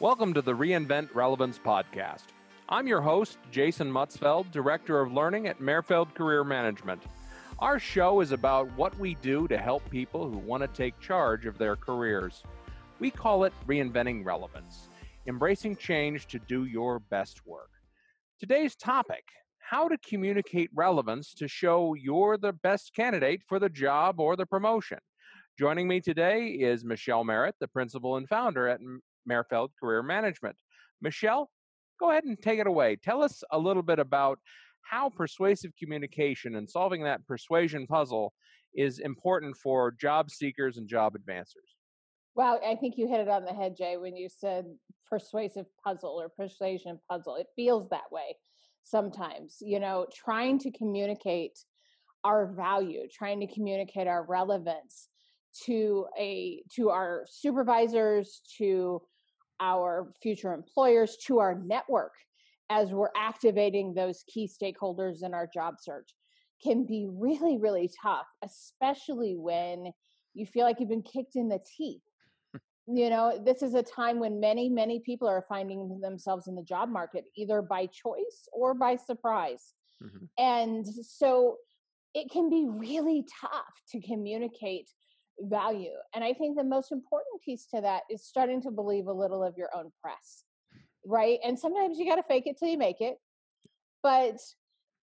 Welcome to the Reinvent Relevance podcast. I'm your host, Jason Mutzfeld, Director of Learning at Merfeld Career Management. Our show is about what we do to help people who want to take charge of their careers. We call it Reinventing Relevance, embracing change to do your best work. Today's topic how to communicate relevance to show you're the best candidate for the job or the promotion. Joining me today is Michelle Merritt, the principal and founder at Merfeld Career Management. Michelle, go ahead and take it away. Tell us a little bit about how persuasive communication and solving that persuasion puzzle is important for job seekers and job advancers. Well, I think you hit it on the head, Jay, when you said persuasive puzzle or persuasion puzzle. It feels that way sometimes, you know, trying to communicate our value, trying to communicate our relevance to a to our supervisors, to our future employers, to our network as we're activating those key stakeholders in our job search can be really, really tough, especially when you feel like you've been kicked in the teeth. you know, this is a time when many, many people are finding themselves in the job market either by choice or by surprise. Mm-hmm. And so it can be really tough to communicate value. And I think the most important piece to that is starting to believe a little of your own press, right? And sometimes you got to fake it till you make it. But,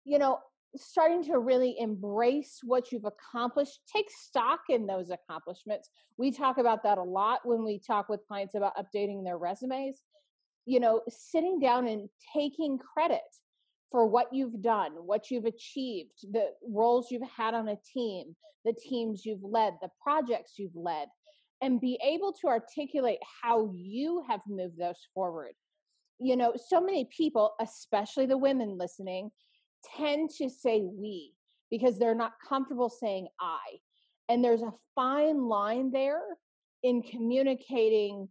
you know, starting to really embrace what you've accomplished, take stock in those accomplishments. We talk about that a lot when we talk with clients about updating their resumes. You know, sitting down and taking credit for what you've done, what you've achieved, the roles you've had on a team, the teams you've led, the projects you've led, and be able to articulate how you have moved those forward. You know, so many people, especially the women listening, tend to say we because they're not comfortable saying I. And there's a fine line there in communicating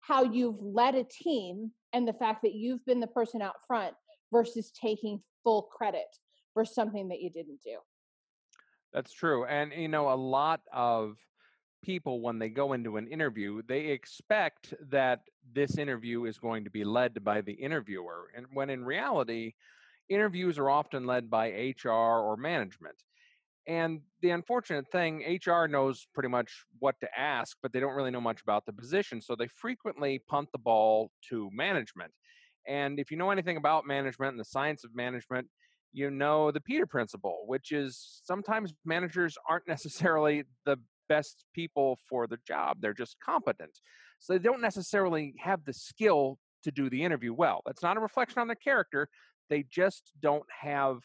how you've led a team and the fact that you've been the person out front versus taking full credit for something that you didn't do. That's true. And, you know, a lot of people, when they go into an interview, they expect that this interview is going to be led by the interviewer. And when in reality, interviews are often led by HR or management. And the unfortunate thing, HR knows pretty much what to ask, but they don't really know much about the position. So they frequently punt the ball to management. And if you know anything about management and the science of management, you know the Peter principle, which is sometimes managers aren't necessarily the best people for the job. They're just competent. So they don't necessarily have the skill to do the interview well. That's not a reflection on their character. They just don't have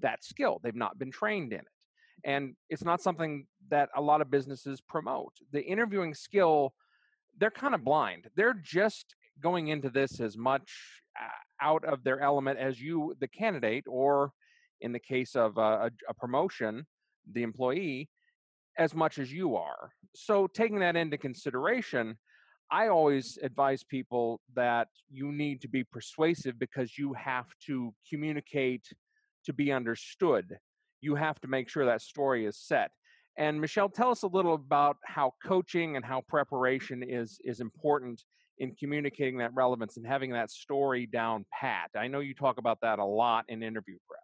that skill. They've not been trained in it. And it's not something that a lot of businesses promote. The interviewing skill, they're kind of blind. They're just going into this as much uh, out of their element as you, the candidate, or in the case of a, a promotion, the employee, as much as you are. So, taking that into consideration, I always advise people that you need to be persuasive because you have to communicate to be understood. You have to make sure that story is set. And Michelle, tell us a little about how coaching and how preparation is is important in communicating that relevance and having that story down pat. I know you talk about that a lot in interview prep.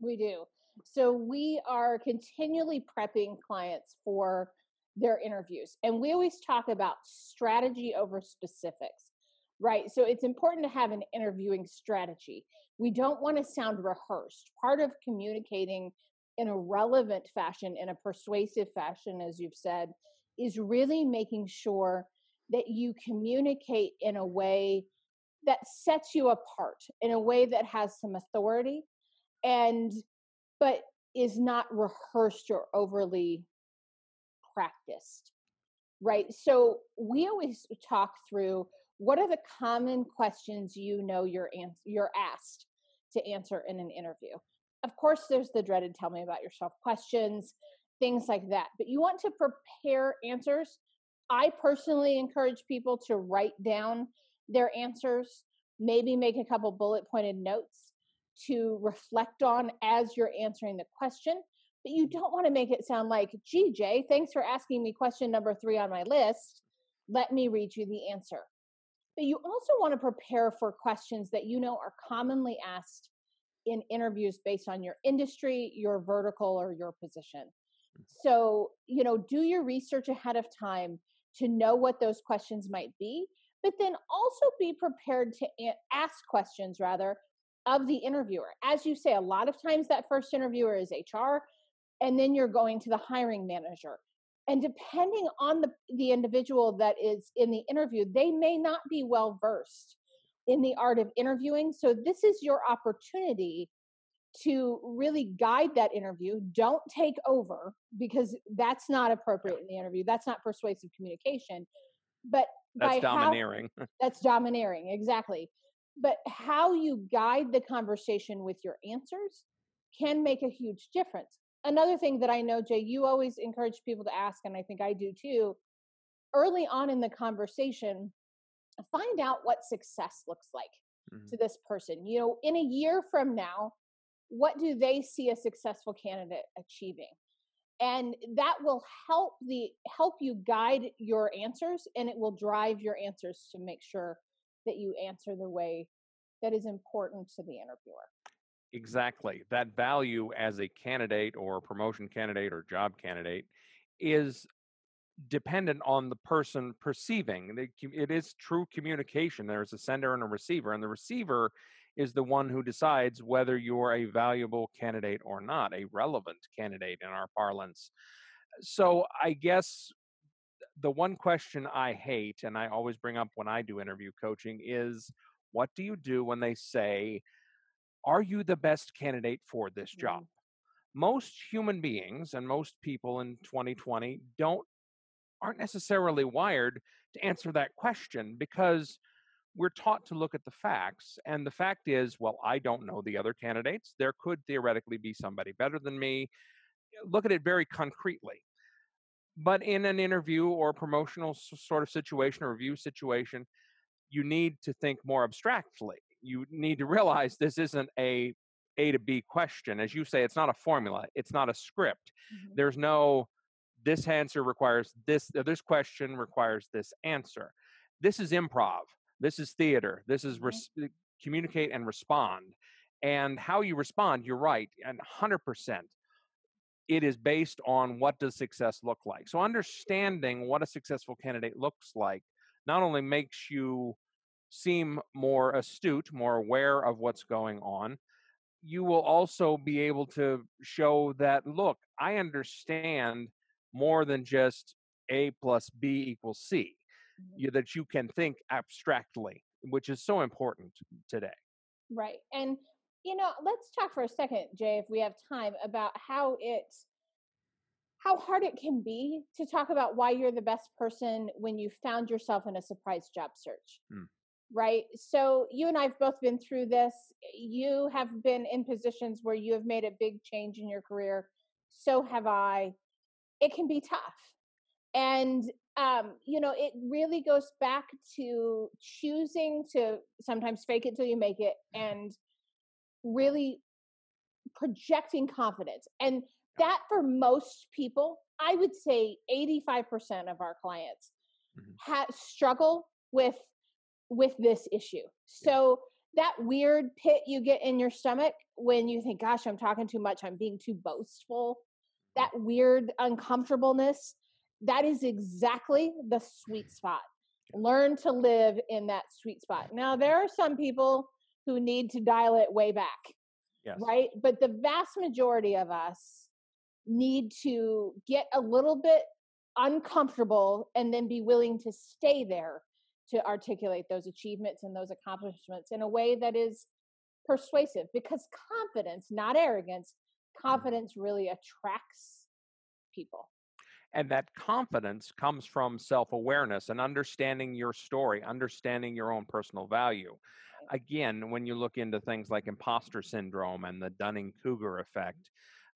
We do. So we are continually prepping clients for their interviews. And we always talk about strategy over specifics, right? So it's important to have an interviewing strategy. We don't want to sound rehearsed. Part of communicating in a relevant fashion, in a persuasive fashion, as you've said, is really making sure that you communicate in a way that sets you apart in a way that has some authority and but is not rehearsed or overly practiced right? So we always talk through what are the common questions you know you're ans- you're asked to answer in an interview. Of course there's the dreaded tell me about yourself questions things like that but you want to prepare answers I personally encourage people to write down their answers, maybe make a couple bullet pointed notes to reflect on as you're answering the question. But you don't want to make it sound like, gee, Jay, thanks for asking me question number three on my list. Let me read you the answer. but you also want to prepare for questions that you know are commonly asked in interviews based on your industry, your vertical, or your position. Mm. So, you know, do your research ahead of time to know what those questions might be, but then also be prepared to ask questions rather of the interviewer. As you say, a lot of times that first interviewer is HR, and then you're going to the hiring manager. And depending on the, the individual that is in the interview, they may not be well versed in the art of interviewing. So, this is your opportunity to really guide that interview. Don't take over because that's not appropriate in the interview. That's not persuasive communication. But that's domineering. How, that's domineering, exactly. But how you guide the conversation with your answers can make a huge difference. Another thing that I know, Jay, you always encourage people to ask, and I think I do too, early on in the conversation, find out what success looks like mm-hmm. to this person. You know, in a year from now, what do they see a successful candidate achieving? And that will help the help you guide your answers and it will drive your answers to make sure that you answer the way that is important to the interviewer. Exactly. That value as a candidate or promotion candidate or job candidate is dependent on the person perceiving. It is true communication. There's a sender and a receiver, and the receiver is the one who decides whether you're a valuable candidate or not, a relevant candidate in our parlance. So I guess the one question I hate, and I always bring up when I do interview coaching, is what do you do when they say, Are you the best candidate for this job? Mm. Most human beings and most people in 2020 don't aren't necessarily wired to answer that question because we're taught to look at the facts. And the fact is, well, I don't know the other candidates. There could theoretically be somebody better than me. Look at it very concretely. But in an interview or promotional sort of situation or review situation, you need to think more abstractly. You need to realize this isn't a A to B question. As you say, it's not a formula, it's not a script. Mm-hmm. There's no this answer requires this, this question requires this answer. This is improv. This is theater. This is mm-hmm. res- uh, communicate and respond. And how you respond, you're right, and 100%. It is based on what does success look like. So understanding what a successful candidate looks like not only makes you seem more astute, more aware of what's going on, you will also be able to show that look, I understand more than just A plus B equals C. you, that you can think abstractly, which is so important today. Right. And, you know, let's talk for a second, Jay, if we have time, about how it how hard it can be to talk about why you're the best person when you found yourself in a surprise job search. Mm. Right. So you and I have both been through this. You have been in positions where you have made a big change in your career. So have I. It can be tough. And um, you know, it really goes back to choosing to sometimes fake it till you make it and really projecting confidence. And that for most people, I would say 85% of our clients mm-hmm. have struggle with with this issue. So that weird pit you get in your stomach when you think, gosh, I'm talking too much, I'm being too boastful, that weird uncomfortableness that is exactly the sweet spot. Learn to live in that sweet spot. Now, there are some people who need to dial it way back, yes. right? But the vast majority of us need to get a little bit uncomfortable and then be willing to stay there to articulate those achievements and those accomplishments in a way that is persuasive because confidence, not arrogance, mm-hmm. confidence really attracts people. And that confidence comes from self awareness and understanding your story, understanding your own personal value. Again, when you look into things like imposter syndrome and the Dunning Kruger effect,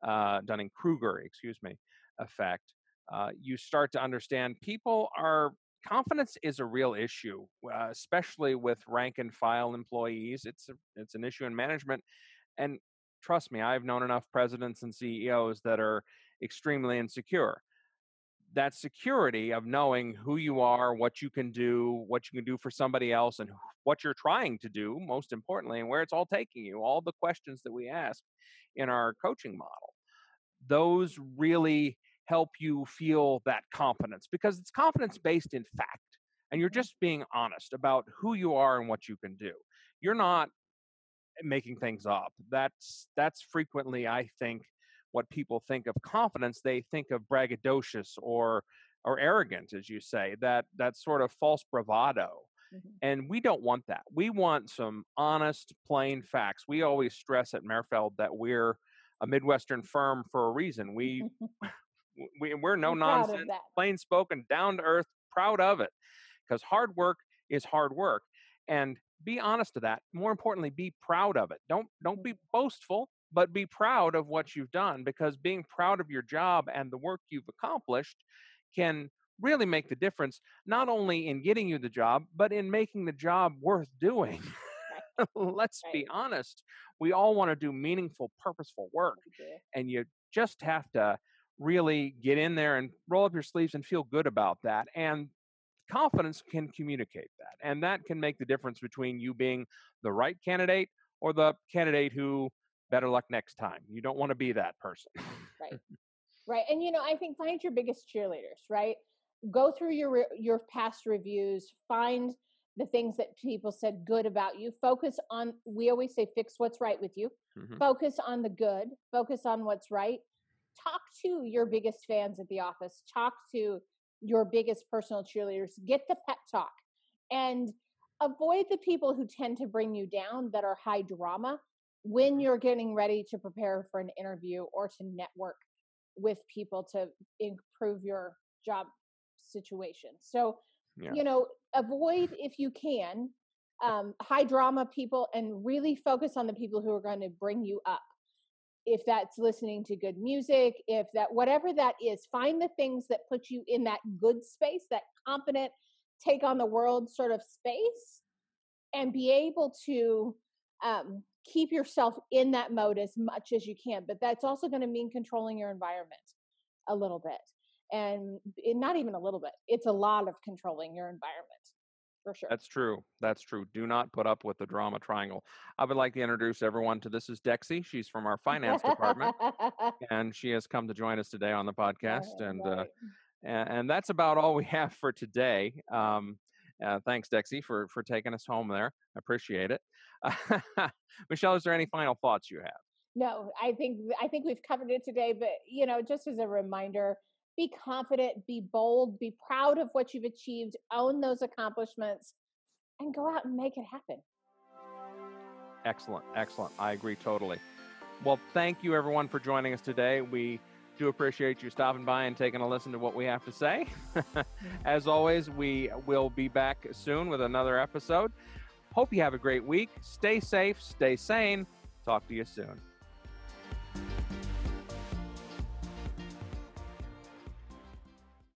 uh, Dunning Kruger, excuse me, effect, uh, you start to understand people are confidence is a real issue, uh, especially with rank and file employees. It's a, it's an issue in management, and trust me, I've known enough presidents and CEOs that are extremely insecure that security of knowing who you are, what you can do, what you can do for somebody else, and what you're trying to do, most importantly, and where it's all taking you, all the questions that we ask in our coaching model, those really help you feel that confidence because it's confidence based in fact. And you're just being honest about who you are and what you can do. You're not making things up. That's that's frequently, I think, what people think of confidence, they think of braggadocious or or arrogant, as you say, that that sort of false bravado. Mm-hmm. And we don't want that. We want some honest, plain facts. We always stress at Merfeld that we're a Midwestern firm for a reason. We, we we're no nonsense, plain spoken, down to earth, proud of it. Because hard work is hard work. And be honest to that. More importantly, be proud of it. Don't don't be mm-hmm. boastful but be proud of what you've done because being proud of your job and the work you've accomplished can really make the difference not only in getting you the job but in making the job worth doing. Let's right. be honest we all want to do meaningful purposeful work and you just have to really get in there and roll up your sleeves and feel good about that and confidence can communicate that and that can make the difference between you being the right candidate or the candidate who better luck next time. You don't want to be that person. right. Right. And you know, I think find your biggest cheerleaders, right? Go through your your past reviews, find the things that people said good about you. Focus on we always say fix what's right with you. Mm-hmm. Focus on the good, focus on what's right. Talk to your biggest fans at the office. Talk to your biggest personal cheerleaders. Get the pep talk. And avoid the people who tend to bring you down that are high drama when you're getting ready to prepare for an interview or to network with people to improve your job situation. So, yeah. you know, avoid if you can um, high drama people and really focus on the people who are going to bring you up. If that's listening to good music, if that whatever that is, find the things that put you in that good space, that confident, take on the world sort of space, and be able to um, keep yourself in that mode as much as you can. But that's also going to mean controlling your environment a little bit. And it, not even a little bit, it's a lot of controlling your environment for sure. That's true. That's true. Do not put up with the drama triangle. I would like to introduce everyone to this is Dexy. She's from our finance department, and she has come to join us today on the podcast. Right, and, uh, right. uh, and and that's about all we have for today. Um, uh, thanks, Dexy, for for taking us home there. I appreciate it. Michelle, is there any final thoughts you have? No, I think I think we've covered it today. But you know, just as a reminder, be confident, be bold, be proud of what you've achieved, own those accomplishments, and go out and make it happen. Excellent, excellent. I agree totally. Well, thank you everyone for joining us today. We do appreciate you stopping by and taking a listen to what we have to say. As always, we will be back soon with another episode. Hope you have a great week. Stay safe, stay sane. Talk to you soon.